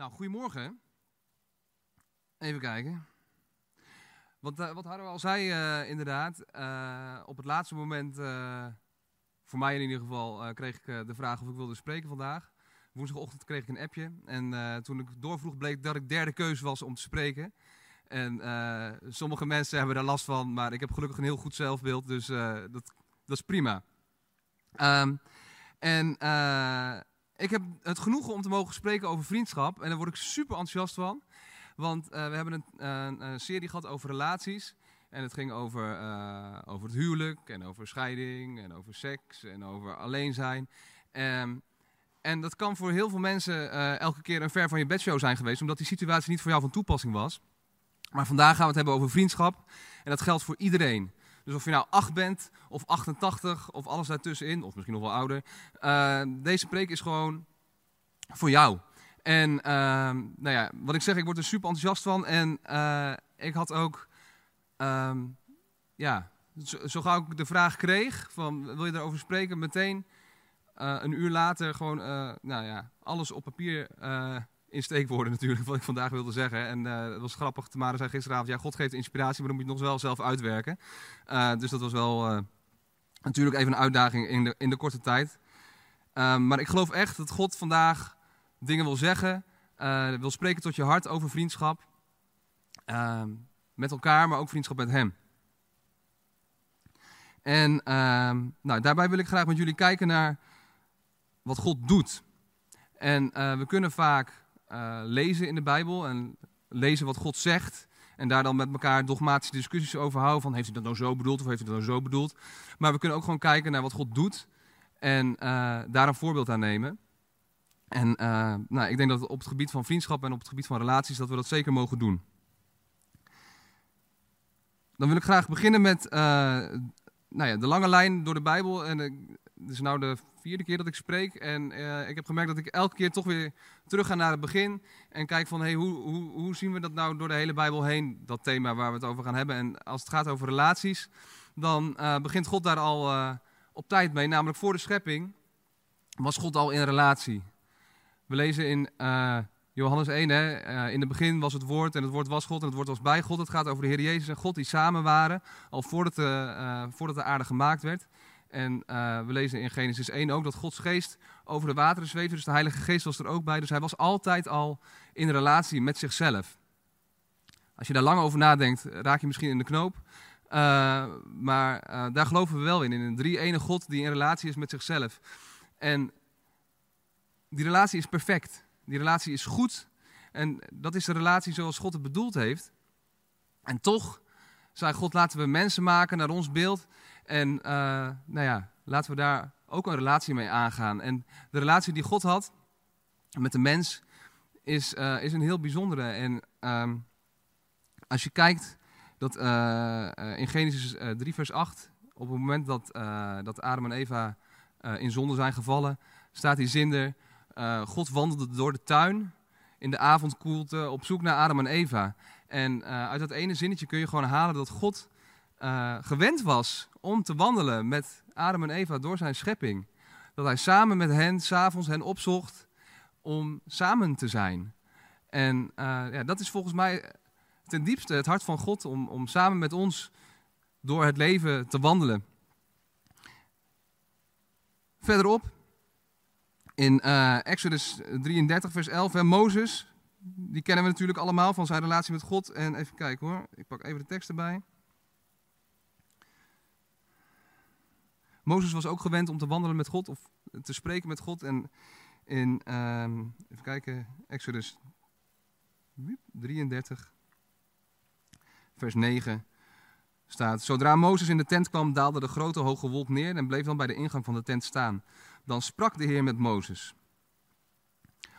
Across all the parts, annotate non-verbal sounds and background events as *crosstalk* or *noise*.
Nou, goedemorgen. Even kijken. Wat, uh, wat Harro al zei, uh, inderdaad. Uh, op het laatste moment, voor mij in ieder geval, kreeg ik de vraag of ik wilde spreken vandaag. Woensdagochtend kreeg ik een appje. En toen ik doorvroeg, bleek dat ik derde keuze was om te spreken. En sommige mensen hebben daar last van, maar ik heb gelukkig een heel goed zelfbeeld. Dus dat, dat is prima. Um, en ik heb het genoegen om te mogen spreken over vriendschap. En daar word ik super enthousiast van. Want uh, we hebben een, serie gehad over relaties. En het ging over, uh, over het huwelijk en over scheiding en over seks en over alleen zijn. Um, en dat kan voor heel veel mensen uh, elke keer een ver van je bedshow zijn geweest, omdat die situatie niet voor jou van toepassing was. Maar vandaag gaan we het hebben over vriendschap. En dat geldt voor iedereen. Dus of je nou 8 bent, of 88, of alles daartussenin, of misschien nog wel ouder. Uh, deze preek is gewoon voor jou. En uh, nou ja, wat ik zeg, ik word er super enthousiast van. En uh, ik had ook, um, ja, zo, gauw ik de vraag kreeg van wil je erover spreken, meteen uh, een uur later gewoon, nou ja, alles op papier in steekwoorden natuurlijk, *laughs* wat ik vandaag wilde zeggen. En uh, het was grappig, Tamara zei gisteravond, ja, God geeft inspiratie, maar dan moet je nog wel zelf uitwerken. Uh, dus dat was wel uh, natuurlijk even een uitdaging in de, in de korte tijd. Maar ik geloof echt dat God vandaag dingen wil zeggen, wil spreken tot je hart over vriendschap. Met elkaar, maar ook vriendschap met Hem. En nou, daarbij wil ik graag met jullie kijken naar wat God doet. En we kunnen vaak uh, lezen in de Bijbel en lezen wat God zegt. En daar dan met elkaar dogmatische discussies over houden. Van heeft hij dat nou zo bedoeld of heeft hij dat nou zo bedoeld. Maar we kunnen ook gewoon kijken naar wat God doet. En uh, daar een voorbeeld aan nemen. En uh, nou, ik denk dat op het gebied van vriendschap en op het gebied van relaties dat we dat zeker mogen doen. Dan wil ik graag beginnen met nou ja, de lange lijn door de Bijbel. En dit is nou de vierde keer dat ik spreek. En uh, ik heb gemerkt dat ik elke keer toch weer terug ga naar het begin. En kijk van, hey, hoe, hoe, hoe zien we dat nou door de hele Bijbel heen? Dat thema waar we het over gaan hebben. En als het gaat over relaties, dan uh, begint God daar al uh, op tijd mee. Namelijk voor de schepping was God al in relatie. We lezen in Johannes 1, hè, in het begin was het woord en het woord was God en het woord was bij God. Het gaat over de Heer Jezus en God die samen waren, al voordat de, voordat de aarde gemaakt werd. En uh, we lezen in Genesis 1 ook dat Gods geest over de wateren zweefde. Dus de Heilige Geest was er ook bij. Dus hij was altijd al in relatie met zichzelf. Als je daar lang over nadenkt, raak je misschien in de knoop. Uh, maar uh, daar geloven we wel in. In een drie-ene God die in relatie is met zichzelf. En die relatie is perfect. Die relatie is goed. En dat is de relatie zoals God het bedoeld heeft. En toch zei God, laten we mensen maken naar ons beeld. En uh, nou ja, laten we daar ook een relatie mee aangaan. En de relatie die God had met de mens is, uh, is een heel bijzondere. En uh, als je kijkt dat uh, in Genesis 3 vers 8, op het moment dat, dat Adam en Eva in zonde zijn gevallen, staat die zin er, God wandelde door de tuin in de avondkoelte op zoek naar Adam en Eva. En uit dat ene zinnetje kun je gewoon halen dat God uh, gewend was om te wandelen met Adam en Eva door zijn schepping. Dat hij samen met hen, s'avonds hen opzocht om samen te zijn. En uh, ja, dat is volgens mij ten diepste het hart van God om, om samen met ons door het leven te wandelen. Verderop, in uh, Exodus 33, vers 11, en Mozes, die kennen we natuurlijk allemaal van zijn relatie met God. En even kijken hoor, ik pak even de tekst erbij. Mozes was ook gewend om te wandelen met God of te spreken met God. En in, uh, even kijken, Exodus 33, vers 9 staat: Zodra Mozes in de tent kwam, daalde de grote hoge wolk neer en bleef dan bij de ingang van de tent staan. Dan sprak de Heer met Mozes.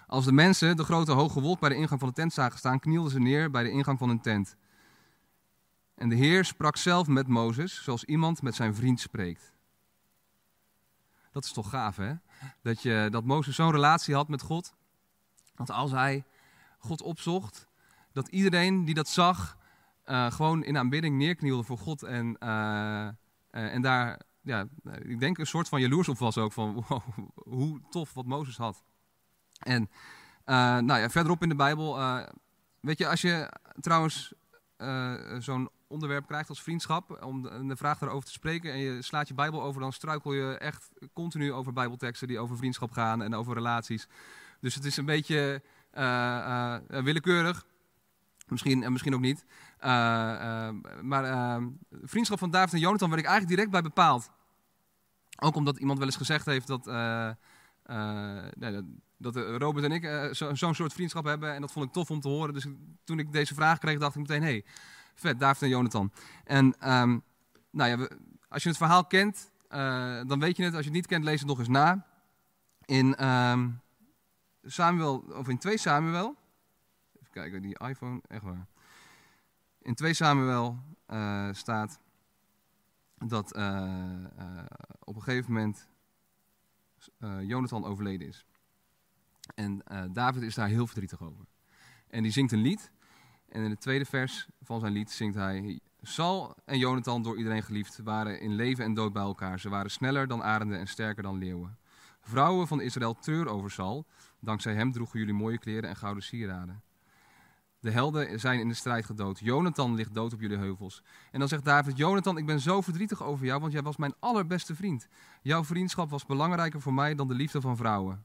Als de mensen de grote hoge wolk bij de ingang van de tent zagen staan, knielden ze neer bij de ingang van hun tent. En de Heer sprak zelf met Mozes, zoals iemand met zijn vriend spreekt. Dat is toch gaaf, hè? Dat, je, dat Mozes zo'n relatie had met God. Dat als hij God opzocht, dat iedereen die dat zag, uh, gewoon in aanbidding neerknielde voor God. En, uh, uh, en daar, ja, ik denk een soort van jaloers op was ook. Van *laughs* wow, hoe tof wat Mozes had. En nou ja, verderop in de Bijbel. Weet je, als je trouwens zo'n onderwerp krijgt als vriendschap, om de, vraag daarover te spreken, en je slaat je Bijbel over, dan struikel je echt continu over Bijbelteksten die over vriendschap gaan en over relaties. Dus het is een beetje willekeurig. Misschien, en misschien ook niet. maar vriendschap van David en Jonathan werd ik eigenlijk direct bij bepaald. Ook omdat iemand wel eens gezegd heeft dat, dat Robert en ik zo'n soort vriendschap hebben. En dat vond ik tof om te horen. Dus toen ik deze vraag kreeg, dacht ik meteen, hey, vet, David en Jonathan. En um, nou ja, als je het verhaal kent, uh, dan weet je het. Als je het niet kent, lees het nog eens na. In um, Samuel, of in 2 Samuel. Even kijken, die iPhone, echt waar. In 2 Samuel uh, staat dat uh, op een gegeven moment Jonathan overleden is. En David is daar heel verdrietig over. En die zingt een lied. En in het tweede vers van zijn lied zingt hij: Sal en Jonathan, door iedereen geliefd, waren in leven en dood bij elkaar. Ze waren sneller dan arenden en sterker dan leeuwen. Vrouwen van Israël treur over Sal. Dankzij hem droegen jullie mooie kleren en gouden sieraden. De helden zijn in de strijd gedood. Jonathan ligt dood op jullie heuvels. En dan zegt David: Jonathan, ik ben zo verdrietig over jou, want jij was mijn allerbeste vriend. Jouw vriendschap was belangrijker voor mij dan de liefde van vrouwen.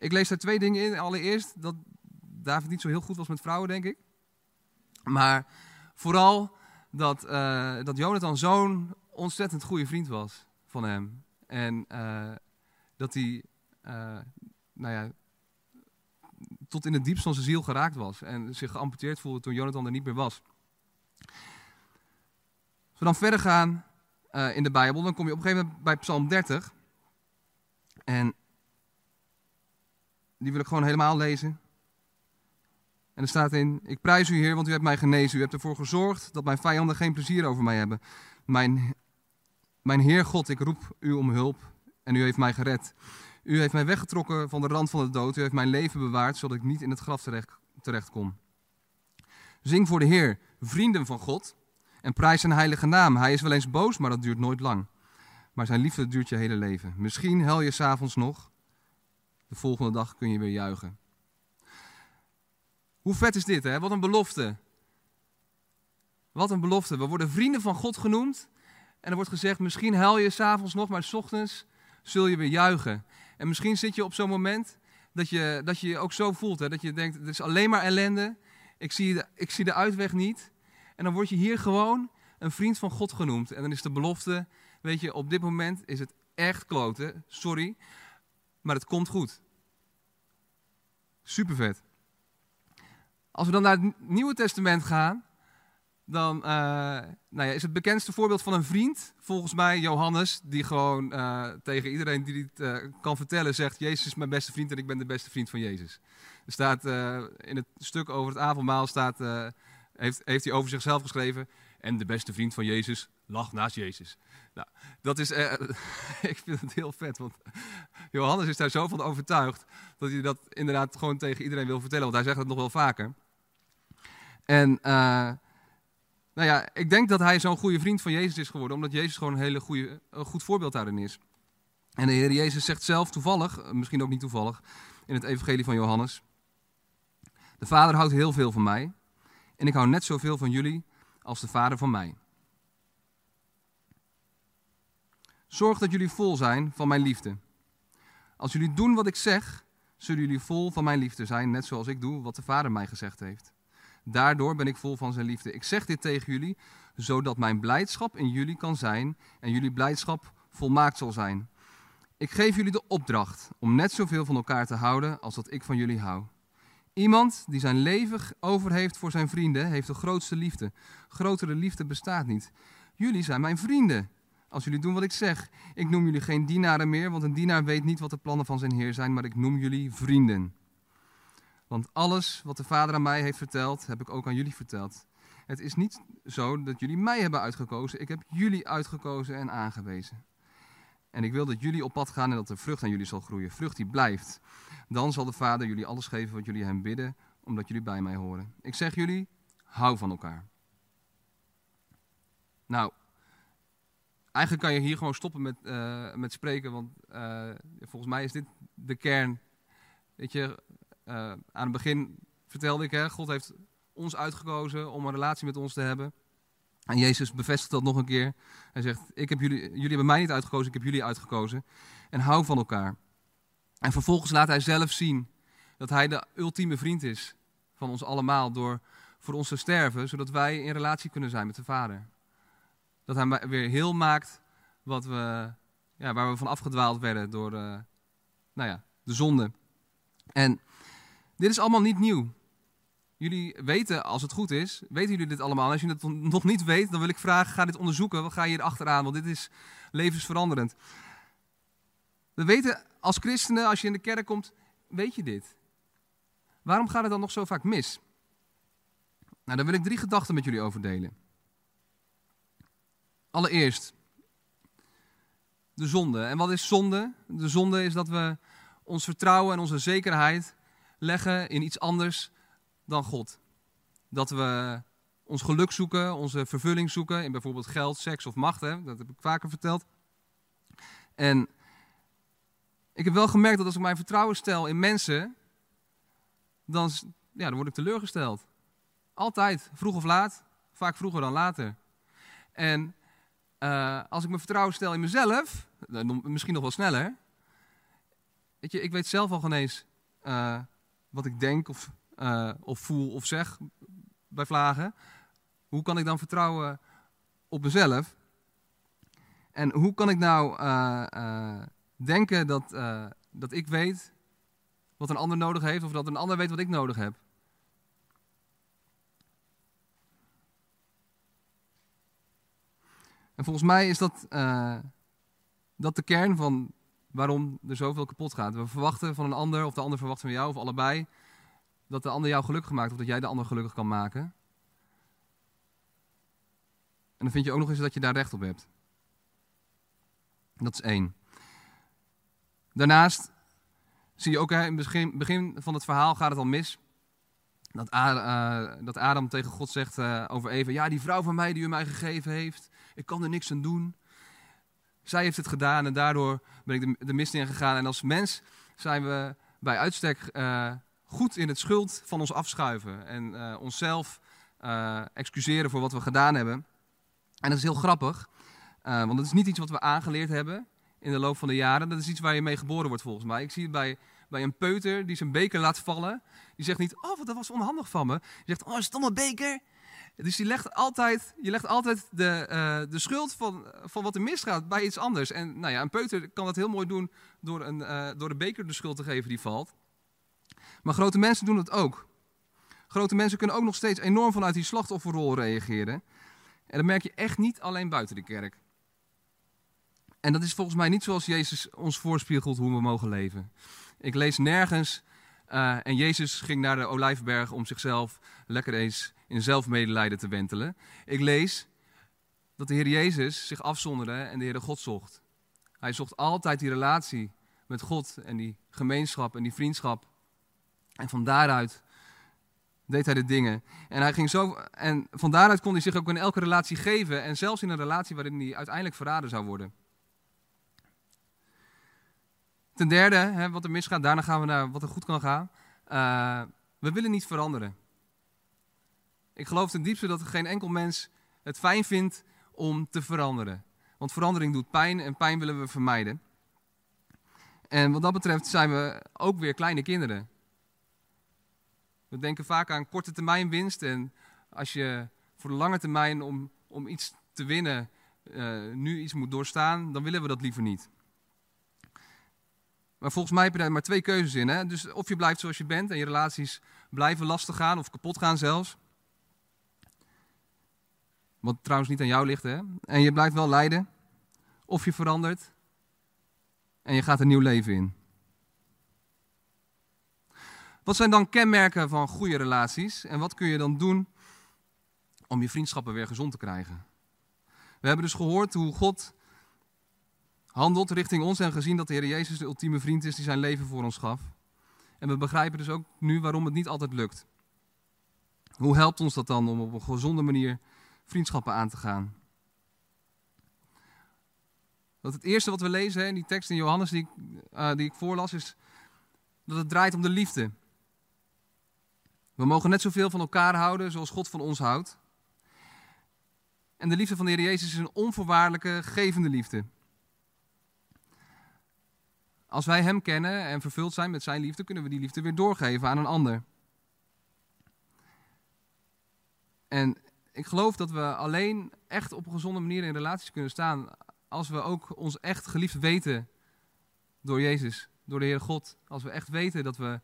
Ik lees daar twee dingen in. Allereerst dat David niet zo heel goed was met vrouwen, denk ik. Maar vooral dat, uh, dat Jonathan zo'n ontzettend goede vriend was van hem. En uh, dat hij, uh, nou ja, tot in het diepst van zijn ziel geraakt was. En zich geamputeerd voelde toen Jonathan er niet meer was. Als we dan verder gaan in de Bijbel, dan kom je op een gegeven moment bij Psalm 30. En die wil ik gewoon helemaal lezen. En er staat in: Ik prijs u, Heer, want u hebt mij genezen. U hebt ervoor gezorgd dat mijn vijanden geen plezier over mij hebben. Mijn, mijn Heer God, ik roep u om hulp en u heeft mij gered. U heeft mij weggetrokken van de rand van de dood. U heeft mijn leven bewaard, zodat ik niet in het graf terecht, terecht kom. Zing voor de Heer, vrienden van God, en prijs zijn heilige naam. Hij is wel eens boos, maar dat duurt nooit lang. Maar zijn liefde duurt je hele leven. Misschien hel je s'avonds nog, de volgende dag kun je weer juichen. Hoe vet is dit, hè? Wat een belofte. Wat een belofte. We worden vrienden van God genoemd. En er wordt gezegd, misschien huil je s'avonds nog, maar s ochtends zul je weer juichen. En misschien zit je op zo'n moment dat je, dat je ook zo voelt. Hè? Dat je denkt, het is alleen maar ellende. Ik zie, de, ik zie de uitweg niet. En dan word je hier gewoon een vriend van God genoemd. En dan is de belofte, weet je, op dit moment is het echt kloten. Sorry maar het komt goed. Super vet. Als we dan naar het Nieuwe Testament gaan, dan uh, nou ja, is het bekendste voorbeeld van een vriend, volgens mij Johannes, die gewoon uh, tegen iedereen die het uh, kan vertellen zegt, Jezus is mijn beste vriend en ik ben de beste vriend van Jezus. Er staat in het stuk over het avondmaal, staat, heeft, heeft hij over zichzelf geschreven, en de beste vriend van Jezus lag naast Jezus. Nou, dat is, uh, *laughs* ik vind het heel vet, want Johannes is daar zo van overtuigd dat hij dat inderdaad gewoon tegen iedereen wil vertellen, want hij zegt het nog wel vaker. En uh, nou ja, ik denk dat hij zo'n goede vriend van Jezus is geworden, omdat Jezus gewoon een hele goede, goed voorbeeld daarin is. En de Heer Jezus zegt zelf toevallig, misschien ook niet toevallig, in het Evangelie van Johannes: De Vader houdt heel veel van mij en ik hou net zoveel van jullie als de Vader van mij. Zorg dat jullie vol zijn van mijn liefde. Als jullie doen wat ik zeg, zullen jullie vol van mijn liefde zijn, net zoals ik doe wat de Vader mij gezegd heeft. Daardoor ben ik vol van zijn liefde. Ik zeg dit tegen jullie, zodat mijn blijdschap in jullie kan zijn en jullie blijdschap volmaakt zal zijn. Ik geef jullie de opdracht om net zoveel van elkaar te houden als dat ik van jullie hou. Iemand die zijn leven over heeft voor zijn vrienden, heeft de grootste liefde. Grotere liefde bestaat niet. Jullie zijn mijn vrienden. Als jullie doen wat ik zeg. Ik noem jullie geen dienaren meer, want een dienaar weet niet wat de plannen van zijn Heer zijn, maar ik noem jullie vrienden. Want alles wat de Vader aan mij heeft verteld, heb ik ook aan jullie verteld. Het is niet zo dat jullie mij hebben uitgekozen, ik heb jullie uitgekozen en aangewezen. En ik wil dat jullie op pad gaan en dat er vrucht aan jullie zal groeien. Vrucht die blijft. Dan zal de Vader jullie alles geven wat jullie hem bidden, omdat jullie bij mij horen. Ik zeg jullie, hou van elkaar. Nou, eigenlijk kan je hier gewoon stoppen met, uh, met spreken, want uh, volgens mij is dit de kern. Weet je, uh, aan het begin vertelde ik, hè, God heeft ons uitgekozen om een relatie met ons te hebben. En Jezus bevestigt dat nog een keer. Hij zegt, ik heb jullie, jullie hebben mij niet uitgekozen, ik heb jullie uitgekozen. En hou van elkaar. En vervolgens laat hij zelf zien dat hij de ultieme vriend is van ons allemaal door voor ons te sterven, zodat wij in relatie kunnen zijn met de Vader. Dat hij weer heel maakt wat we, ja, waar we van afgedwaald werden door uh, nou ja, de zonde. En dit is allemaal niet nieuw. Jullie weten, als het goed is, weten jullie dit allemaal. Als je het nog niet weet, dan wil ik vragen, ga dit onderzoeken. Wat ga je hier achteraan? Want dit is levensveranderend. We weten als christenen, als je in de kerk komt, weet je dit. Waarom gaat het dan nog zo vaak mis? Nou, daar wil ik drie gedachten met jullie over delen. Allereerst, de zonde. En wat is zonde? De zonde is dat we ons vertrouwen en onze zekerheid leggen in iets anders dan God. Dat we ons geluk zoeken, onze vervulling zoeken in bijvoorbeeld geld, seks of macht. Hè? Dat heb ik vaker verteld. En ik heb wel gemerkt dat als ik mijn vertrouwen stel in mensen, dan, ja, dan word ik teleurgesteld. Altijd, vroeg of laat, vaak vroeger dan later. En uh, als ik mijn vertrouwen stel in mezelf, misschien nog wel sneller. Weet je, ik weet zelf al eens uh, wat ik denk of, uh, of voel of zeg bij vlagen. Hoe kan ik dan vertrouwen op mezelf? En hoe kan ik nou denken dat, dat ik weet wat een ander nodig heeft of dat een ander weet wat ik nodig heb? En volgens mij is dat, uh, dat de kern van waarom er zoveel kapot gaat. We verwachten van een ander, of de ander verwacht van jou, of allebei, dat de ander jou gelukkig maakt, of dat jij de ander gelukkig kan maken. En dan vind je ook nog eens dat je daar recht op hebt. Dat is één. Daarnaast zie je ook, in het begin, van het verhaal gaat het al mis. Dat, dat Adam tegen God zegt uh, over Eva, ja die vrouw van mij die u mij gegeven heeft, ik kan er niks aan doen. Zij heeft het gedaan en daardoor ben ik de, de mist in gegaan. En als mens zijn we bij uitstek uh, goed in het schuld van ons afschuiven. En uh, onszelf uh, excuseren voor wat we gedaan hebben. En dat is heel grappig. want dat is niet iets wat we aangeleerd hebben in de loop van de jaren. Dat is iets waar je mee geboren wordt volgens mij. Ik zie het bij, bij een peuter die zijn beker laat vallen. Die zegt niet, oh, dat was onhandig van me. Die zegt, oh, stomme beker. Dus je legt altijd, je legt altijd de, uh, de schuld van, van wat er misgaat bij iets anders. En nou ja, een peuter kan dat heel mooi doen door, een, uh, door de beker de schuld te geven die valt. Maar grote mensen doen het ook. Grote mensen kunnen ook nog steeds enorm vanuit die slachtofferrol reageren. En dat merk je echt niet alleen buiten de kerk. En dat is volgens mij niet zoals Jezus ons voorspiegelt hoe we mogen leven. Ik lees nergens. Uh, en Jezus ging naar de Olijfberg om zichzelf lekker eens in zelfmedelijden te wentelen. Ik lees dat de Heer Jezus zich afzonderde en de Heer God zocht. Hij zocht altijd die relatie met God en die gemeenschap en die vriendschap. En van daaruit deed hij de dingen. En, hij ging zo, en van daaruit kon hij zich ook in elke relatie geven. En zelfs in een relatie waarin hij uiteindelijk verraden zou worden. Ten derde, hè, wat er misgaat, daarna gaan we naar wat er goed kan gaan. Uh, we willen niet veranderen. Ik geloof ten diepste dat geen enkel mens het fijn vindt om te veranderen. Want verandering doet pijn en pijn willen we vermijden. En wat dat betreft zijn we ook weer kleine kinderen. We denken vaak aan korte termijn winst. En als je voor de lange termijn om, om iets te winnen uh, nu iets moet doorstaan, dan willen we dat liever niet. Maar volgens mij heb je daar maar twee keuzes in. Hè? Dus of je blijft zoals je bent en je relaties blijven lastig gaan of kapot gaan zelfs. Wat trouwens niet aan jou ligt, hè? En je blijft wel lijden. Of je verandert. En je gaat een nieuw leven in. Wat zijn dan kenmerken van goede relaties? En wat kun je dan doen om je vriendschappen weer gezond te krijgen? We hebben dus gehoord hoe God handelt richting ons en gezien dat de Heer Jezus de ultieme vriend is die zijn leven voor ons gaf. En we begrijpen dus ook nu waarom het niet altijd lukt. Hoe helpt ons dat dan om op een gezonde manier vriendschappen aan te gaan. Dat het eerste wat we lezen in die tekst in Johannes die, uh, die ik voorlas, is dat het draait om de liefde. We mogen net zoveel van elkaar houden zoals God van ons houdt. En de liefde van de Heer Jezus is een onvoorwaardelijke, gevende liefde. Als wij Hem kennen en vervuld zijn met Zijn liefde, kunnen we die liefde weer doorgeven aan een ander. En ik geloof dat we alleen echt op een gezonde manier in relaties kunnen staan als we ook ons echt geliefd weten door Jezus, door de Heer God. Als we echt weten dat we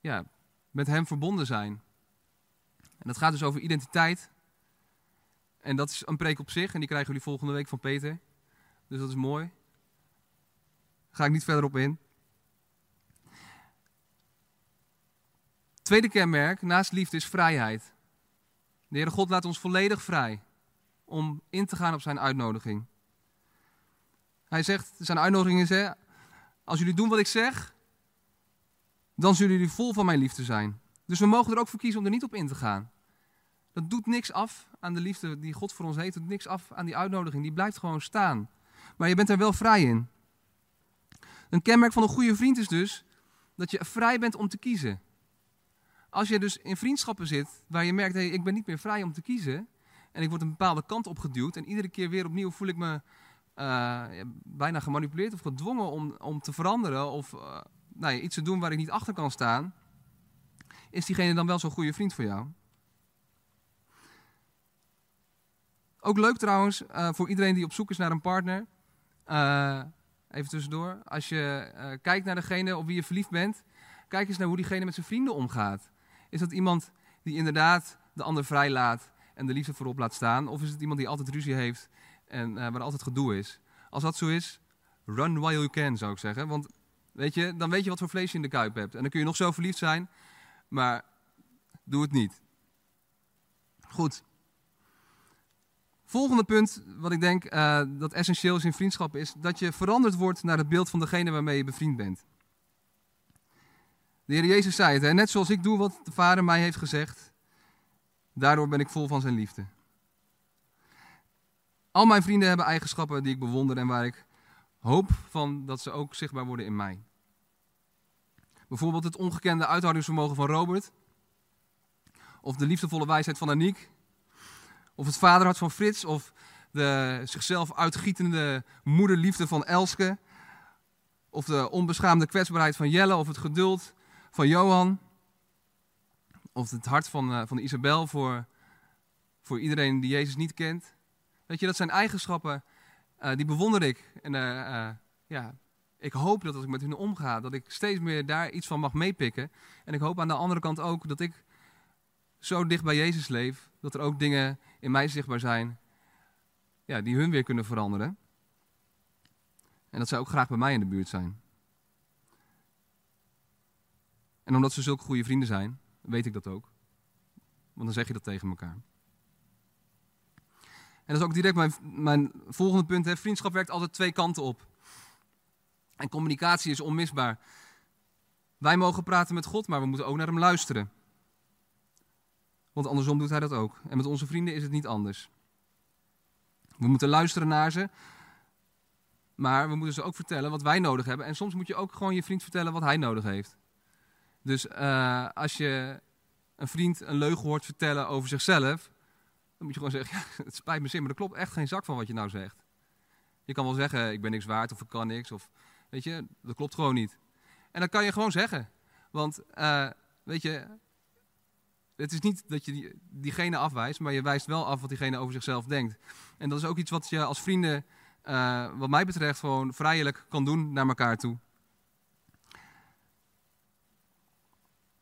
ja, met Hem verbonden zijn. En dat gaat dus over identiteit. En dat is een preek op zich en die krijgen jullie volgende week van Peter. Dus dat is mooi. Ga ik niet verder op in. Tweede kenmerk naast liefde is vrijheid. De Heere God laat ons volledig vrij om in te gaan op zijn uitnodiging. Hij zegt, zijn uitnodiging is, hè, als jullie doen wat ik zeg, dan zullen jullie vol van mijn liefde zijn. Dus we mogen er ook voor kiezen om er niet op in te gaan. Dat doet niks af aan de liefde die God voor ons heeft. Dat doet niks af aan die uitnodiging. Die blijft gewoon staan. Maar je bent er wel vrij in. Een kenmerk van een goede vriend is dus dat je vrij bent om te kiezen. Als je dus in vriendschappen zit waar je merkt, hey, ik ben niet meer vrij om te kiezen. En ik word een bepaalde kant opgeduwd. En iedere keer weer opnieuw voel ik me uh, bijna gemanipuleerd of gedwongen om, om te veranderen. Of uh, nou iets te doen waar ik niet achter kan staan. Is diegene dan wel zo'n goede vriend voor jou? Ook leuk trouwens, uh, voor iedereen die op zoek is naar een partner. Even tussendoor. Als je kijkt naar degene op wie je verliefd bent. Kijk eens naar hoe diegene met zijn vrienden omgaat. Is dat iemand die inderdaad de ander vrij laat en de liefde voorop laat staan? Of is het iemand die altijd ruzie heeft en uh, waar altijd gedoe is? Als dat zo is, run while you can, zou ik zeggen. Want weet je, dan weet je wat voor vlees je in de kuip hebt. En dan kun je nog zo verliefd zijn, maar doe het niet. Goed. Volgende punt, wat ik denk uh, dat essentieel is in vriendschap, is dat je veranderd wordt naar het beeld van degene waarmee je bevriend bent. De Heer Jezus zei het, hè? net zoals ik doe wat de Vader mij heeft gezegd, daardoor ben ik vol van zijn liefde. Al mijn vrienden hebben eigenschappen die ik bewonder en waar ik hoop van dat ze ook zichtbaar worden in mij. Bijvoorbeeld het ongekende uithoudingsvermogen van Robert, of de liefdevolle wijsheid van Aniek, of het vaderhart van Frits, of de zichzelf uitgietende moederliefde van Elske, of de onbeschaamde kwetsbaarheid van Jelle, of het geduld van Johan. Of het hart van, uh, van Isabel voor, voor iedereen die Jezus niet kent. Weet je, dat zijn eigenschappen uh, die bewonder ik. En uh, ja, ik hoop dat als ik met hun omga, dat ik steeds meer daar iets van mag meepikken. En ik hoop aan de andere kant ook dat ik zo dicht bij Jezus leef, dat er ook dingen in mij zichtbaar zijn ja, die hun weer kunnen veranderen. En dat zij ook graag bij mij in de buurt zijn. En omdat ze zulke goede vrienden zijn, weet ik dat ook. Want dan zeg je dat tegen elkaar. En dat is ook direct mijn, mijn volgende punt. Hè. Vriendschap werkt altijd twee kanten op. En communicatie is onmisbaar. Wij mogen praten met God, maar we moeten ook naar Hem luisteren. Want andersom doet Hij dat ook. En met onze vrienden is het niet anders. We moeten luisteren naar ze, maar we moeten ze ook vertellen wat wij nodig hebben. En soms moet je ook gewoon je vriend vertellen wat hij nodig heeft. Dus uh, als je een vriend een leugen hoort vertellen over zichzelf, dan moet je gewoon zeggen, *laughs* ja, het spijt me zin, maar er klopt echt geen zak van wat je nou zegt. Je kan wel zeggen, ik ben niks waard of ik kan niks, of weet je, dat klopt gewoon niet. En dat kan je gewoon zeggen. Want, uh, weet je, het is niet dat je die, diegene afwijst, maar je wijst wel af wat diegene over zichzelf denkt. En dat is ook iets wat je als vrienden, uh, wat mij betreft, gewoon vrijelijk kan doen naar elkaar toe.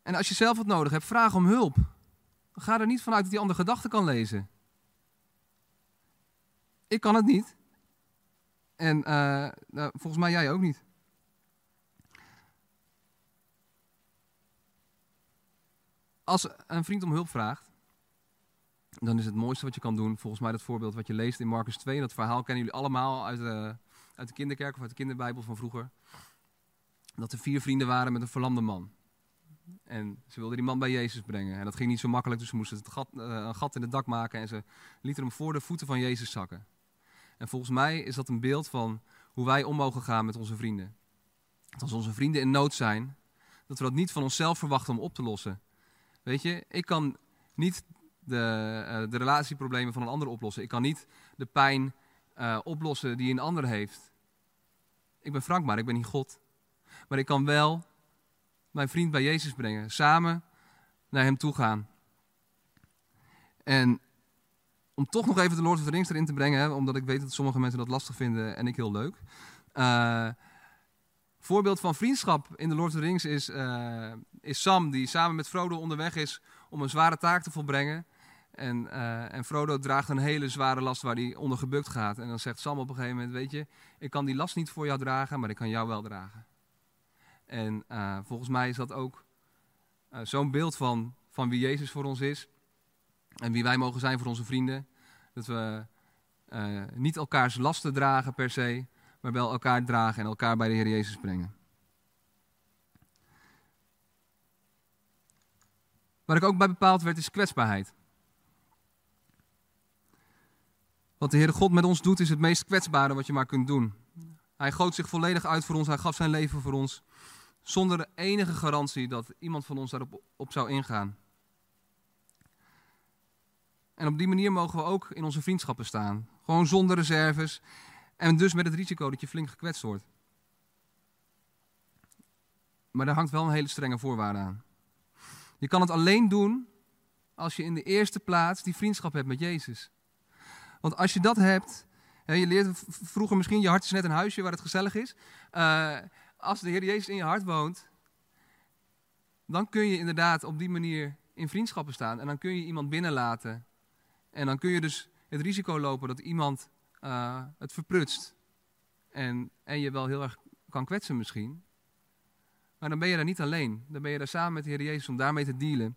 En als je zelf wat nodig hebt, vraag om hulp. Ga er niet vanuit dat die ander gedachten kan lezen. Ik kan het niet. En uh, nou, volgens mij jij ook niet. Als een vriend om hulp vraagt, dan is het mooiste wat je kan doen, volgens mij dat voorbeeld wat je leest in Marcus 2. Dat verhaal kennen jullie allemaal uit de, uit de kinderkerk of uit de kinderbijbel van vroeger. Dat er vier vrienden waren met een verlamde man. En ze wilden die man bij Jezus brengen. En dat ging niet zo makkelijk, dus ze moesten gat, uh, een gat in het dak maken en ze lieten hem voor de voeten van Jezus zakken. En volgens mij is dat een beeld van hoe wij om mogen gaan met onze vrienden. Dat als onze vrienden in nood zijn, dat we dat niet van onszelf verwachten om op te lossen. Weet je, ik kan niet de, uh, de relatieproblemen van een ander oplossen. Ik kan niet de pijn uh, oplossen die een ander heeft. Ik ben Frank, maar ik ben niet God. Maar ik kan wel mijn vriend bij Jezus brengen. Samen naar hem toe gaan. En om toch nog even de Lord of the Rings erin te brengen, omdat ik weet dat sommige mensen dat lastig vinden en ik heel leuk. Uh, voorbeeld van vriendschap in de Lord of the Rings is, uh, is Sam, die samen met Frodo onderweg is om een zware taak te volbrengen. En, uh, en Frodo draagt een hele zware last waar hij onder gebukt gaat. En dan zegt Sam op een gegeven moment, weet je, ik kan die last niet voor jou dragen, maar ik kan jou wel dragen. En volgens mij is dat ook zo'n beeld van, van wie Jezus voor ons is. En wie wij mogen zijn voor onze vrienden. Dat we niet elkaars lasten dragen per se, maar wel elkaar dragen en elkaar bij de Heer Jezus brengen. Waar ik ook bij bepaald werd is kwetsbaarheid. Wat de Heere God met ons doet is het meest kwetsbare wat je maar kunt doen. Hij goot zich volledig uit voor ons, hij gaf zijn leven voor ons. Zonder enige garantie dat iemand van ons daarop op zou ingaan. En op die manier mogen we ook in onze vriendschappen staan. Gewoon zonder reserves. En dus met het risico dat je flink gekwetst wordt. Maar daar hangt wel een hele strenge voorwaarde aan. Je kan het alleen doen als je in de eerste plaats die vriendschap hebt met Jezus. Want als je dat hebt, je leert vroeger misschien, je hart is net een huisje waar het gezellig is. Uh, als de Heer Jezus in je hart woont, dan kun je inderdaad op die manier in vriendschappen staan. En dan kun je iemand binnenlaten en dan kun je dus het risico lopen dat iemand uh, het verprutst. En, en je wel heel erg kan kwetsen misschien. Maar dan ben je daar niet alleen. Dan ben je daar samen met de Heer Jezus om daarmee te dealen.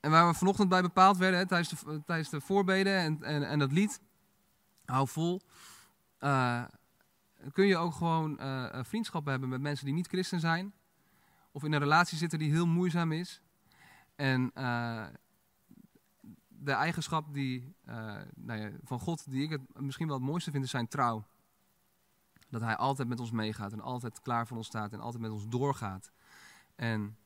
En waar we vanochtend bij bepaald werden, hè, tijdens, de, tijdens de voorbeden en, en, en dat lied, hou vol, uh, kun je ook gewoon uh, vriendschappen hebben met mensen die niet christen zijn. Of in een relatie zitten die heel moeizaam is. En de eigenschap die, uh, nou ja, van God, die ik het misschien wel het mooiste vind, is zijn trouw. Dat hij altijd met ons meegaat en altijd klaar voor ons staat en altijd met ons doorgaat. En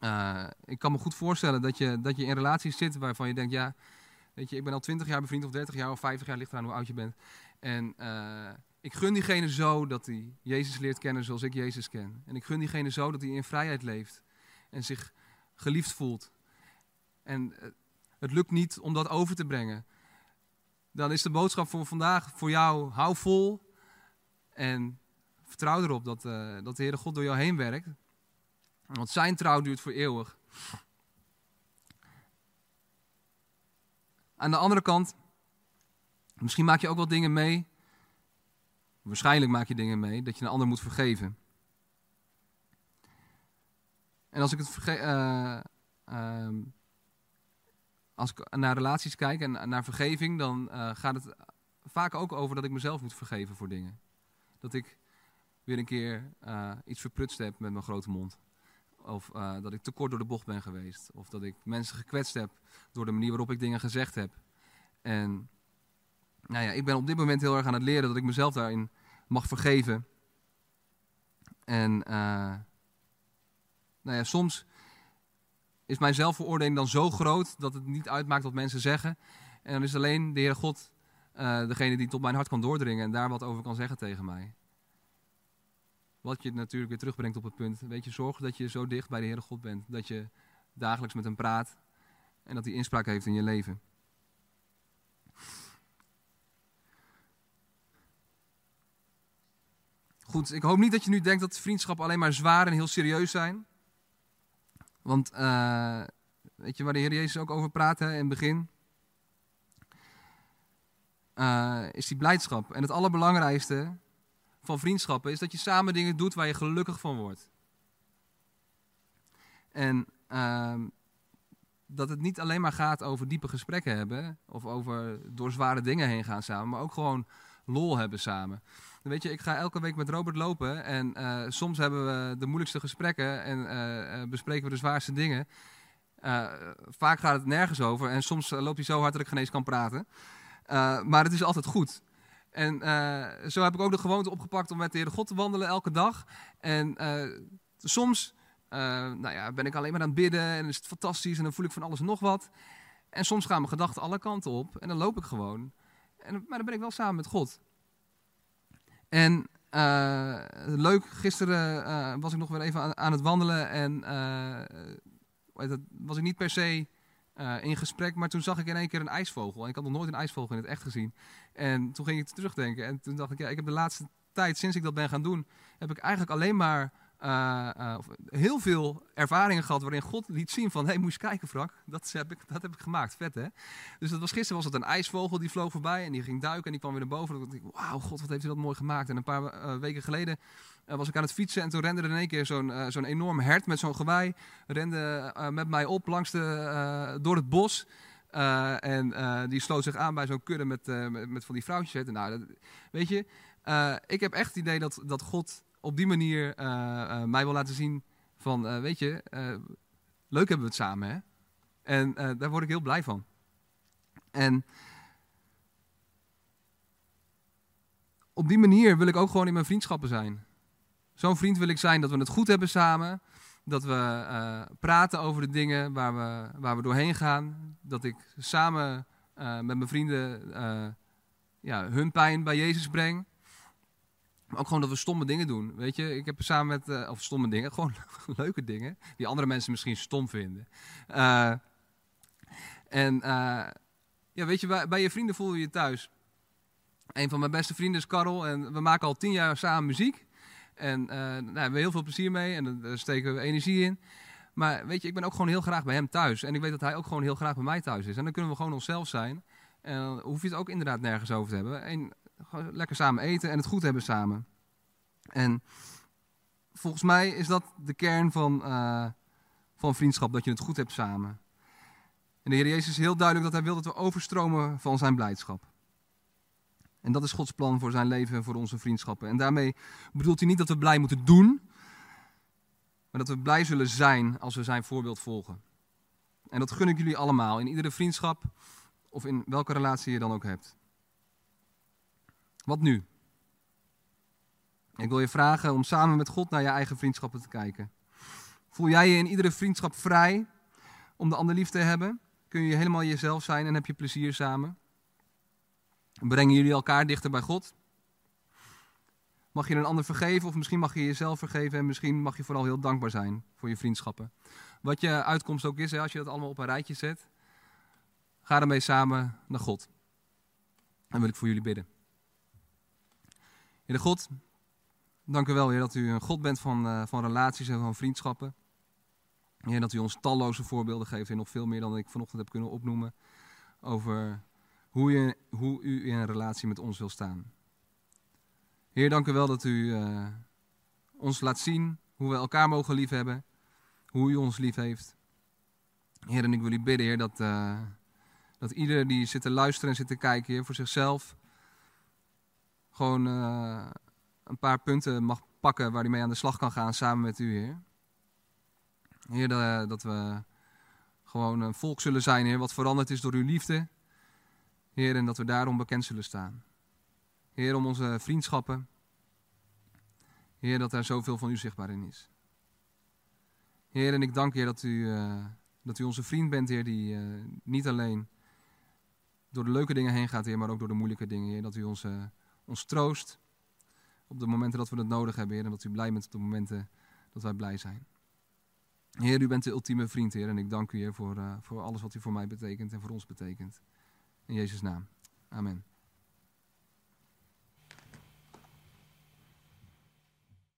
uh, ik kan me goed voorstellen dat je, dat je in relaties zit waarvan je denkt, ja, weet je, ik ben al 20 jaar bevriend of 30 jaar of 50 jaar, ligt eraan hoe oud je bent. En ik gun diegene zo dat hij Jezus leert kennen zoals ik Jezus ken. En ik gun diegene zo dat hij in vrijheid leeft en zich geliefd voelt. En eh, het lukt niet om dat over te brengen. Dan is de boodschap voor vandaag voor jou, hou vol en vertrouw erop dat, uh, dat de Heere God door jou heen werkt. Want zijn trouw duurt voor eeuwig. Aan de andere kant, misschien maak je ook wel dingen mee. Waarschijnlijk maak je dingen mee dat je een ander moet vergeven. En als ik het verge uh, uh, als ik naar relaties kijk en naar vergeving, dan uh, gaat het vaak ook over dat ik mezelf moet vergeven voor dingen. Dat ik weer een keer eh, iets verprutst heb met mijn grote mond. Of dat ik te kort door de bocht ben geweest. Of dat ik mensen gekwetst heb door de manier waarop ik dingen gezegd heb. En nou ja, ik ben op dit moment heel erg aan het leren dat ik mezelf daarin mag vergeven. En nou ja, soms is mijn zelfveroordeling dan zo groot dat het niet uitmaakt wat mensen zeggen. En dan is alleen de Heere God uh, degene die tot mijn hart kan doordringen en daar wat over kan zeggen tegen mij. Wat je natuurlijk weer terugbrengt op het punt. Weet je, zorg dat je zo dicht bij de Heere God bent. Dat je dagelijks met hem praat en dat hij inspraak heeft in je leven. Goed, ik hoop niet dat je nu denkt dat vriendschappen alleen maar zwaar en heel serieus zijn. Want uh, weet je waar de Heer Jezus ook over praat in het begin? Uh, is die blijdschap. En het allerbelangrijkste van vriendschappen is dat je samen dingen doet waar je gelukkig van wordt. En uh, dat het niet alleen maar gaat over diepe gesprekken hebben, of over door zware dingen heen gaan samen, maar ook gewoon lol hebben samen. Weet je, ik ga elke week met Robert lopen en uh, soms hebben we de moeilijkste gesprekken en uh, bespreken we de zwaarste dingen. vaak gaat het nergens over en soms loopt hij zo hard dat ik geen eens kan praten. maar het is altijd goed. En zo heb ik ook de gewoonte opgepakt om met de Heer God te wandelen elke dag. En soms nou ja, ben ik alleen maar aan het bidden en is het fantastisch en dan voel ik van alles nog wat. En soms gaan mijn gedachten alle kanten op en dan loop ik gewoon. En, maar dan ben ik wel samen met God. En uh, leuk, gisteren uh, was ik nog weer even aan, het wandelen en uh, dat, was ik niet per se in gesprek, maar toen zag ik in één keer een ijsvogel. En ik had nog nooit een ijsvogel in het echt gezien. En toen ging ik terugdenken en toen dacht ik, ja, ik heb de laatste tijd, sinds ik dat ben gaan doen, heb ik eigenlijk alleen maar uh, uh, heel veel ervaringen gehad waarin God liet zien van, hé, hey, moest kijken Frank, dat heb, ik, dat heb ik gemaakt, vet hè. Dus dat was, gisteren was het een ijsvogel, die vloog voorbij en die ging duiken en die kwam weer naar boven. En ik, wauw, God, wat heeft hij dat mooi gemaakt. En een paar uh, weken geleden was ik aan het fietsen en toen rende er in één keer zo'n zo'n enorm hert met zo'n gewei, rende met mij op langs de, door het bos. en die sloot zich aan bij zo'n kudde met, met, met, van die vrouwtjes. Nou, dat, weet je, ik heb echt het idee dat, dat God op die manier uh, mij wil laten zien van, uh, weet je, leuk hebben we het samen, hè? En daar word ik heel blij van. En op die manier wil ik ook gewoon in mijn vriendschappen zijn. Zo'n vriend wil ik zijn dat we het goed hebben samen. Dat we praten over de dingen waar we, waar we doorheen gaan. Dat ik samen met mijn vrienden ja, hun pijn bij Jezus breng. Ook gewoon dat we stomme dingen doen. Weet je, ik heb samen met, uh, of stomme dingen, *laughs* gewoon leuke dingen, die andere mensen misschien stom vinden. Uh, en uh, ja, weet je, bij, bij, je vrienden voel je je thuis. Een van mijn beste vrienden is Karel en we maken al tien jaar samen muziek. En we hebben heel veel plezier mee en daar steken we energie in. Maar weet je, ik ben ook gewoon heel graag bij hem thuis. En ik weet dat hij ook gewoon heel graag bij mij thuis is. En dan kunnen we gewoon onszelf zijn. En hoef je het ook inderdaad nergens over te hebben. En lekker samen eten en het goed hebben samen. En volgens mij is dat de kern van, uh, van vriendschap, dat je het goed hebt samen. En de Heer Jezus is heel duidelijk dat hij wil dat we overstromen van zijn blijdschap. En dat is Gods plan voor zijn leven en voor onze vriendschappen. En daarmee bedoelt hij niet dat we blij moeten doen, maar dat we blij zullen zijn als we zijn voorbeeld volgen. En dat gun ik jullie allemaal, in iedere vriendschap of in welke relatie je dan ook hebt. Wat nu? Ik wil je vragen om samen met God naar je eigen vriendschappen te kijken. Voel jij je in iedere vriendschap vrij om de ander lief te hebben? Kun je helemaal jezelf zijn en heb je plezier samen? Brengen jullie elkaar dichter bij God? Mag je een ander vergeven of misschien mag je jezelf vergeven en misschien mag je vooral heel dankbaar zijn voor je vriendschappen. Wat je uitkomst ook is, hè, als je dat allemaal op een rijtje zet, ga ermee samen naar God. En wil ik voor jullie bidden. Heer God, dank u wel, Heer, dat u een God bent van, uh, van relaties en van vriendschappen. Heer, dat u ons talloze voorbeelden geeft en nog veel meer dan ik vanochtend heb kunnen opnoemen over hoe, je, hoe u in een relatie met ons wil staan. Heer, dank u wel dat u uh, ons laat zien hoe we elkaar mogen liefhebben, hoe u ons lief heeft. Heer, en ik wil u bidden, Heer, dat, uh, dat ieder die zit te luisteren en zit te kijken, voor zichzelf gewoon uh, een paar punten mag pakken waar hij mee aan de slag kan gaan samen met u, Heer. Heer, dat, we gewoon een volk zullen zijn, Heer, wat veranderd is door uw liefde. Heer, en dat we daarom bekend zullen staan. Heer, om onze vriendschappen. Heer, dat er zoveel van u zichtbaar in is. Heer, en ik dank Heer dat u, uh, dat u onze vriend bent, Heer, die uh, niet alleen door de leuke dingen heen gaat, Heer, maar ook door de moeilijke dingen, Heer. Dat u onze ons troost op de momenten dat we het nodig hebben, Heer. En dat u blij bent op de momenten dat wij blij zijn. Heer, u bent de ultieme vriend, Heer. En ik dank u, Heer, voor, uh, voor alles wat u voor mij betekent en voor ons betekent. In Jezus' naam. Amen.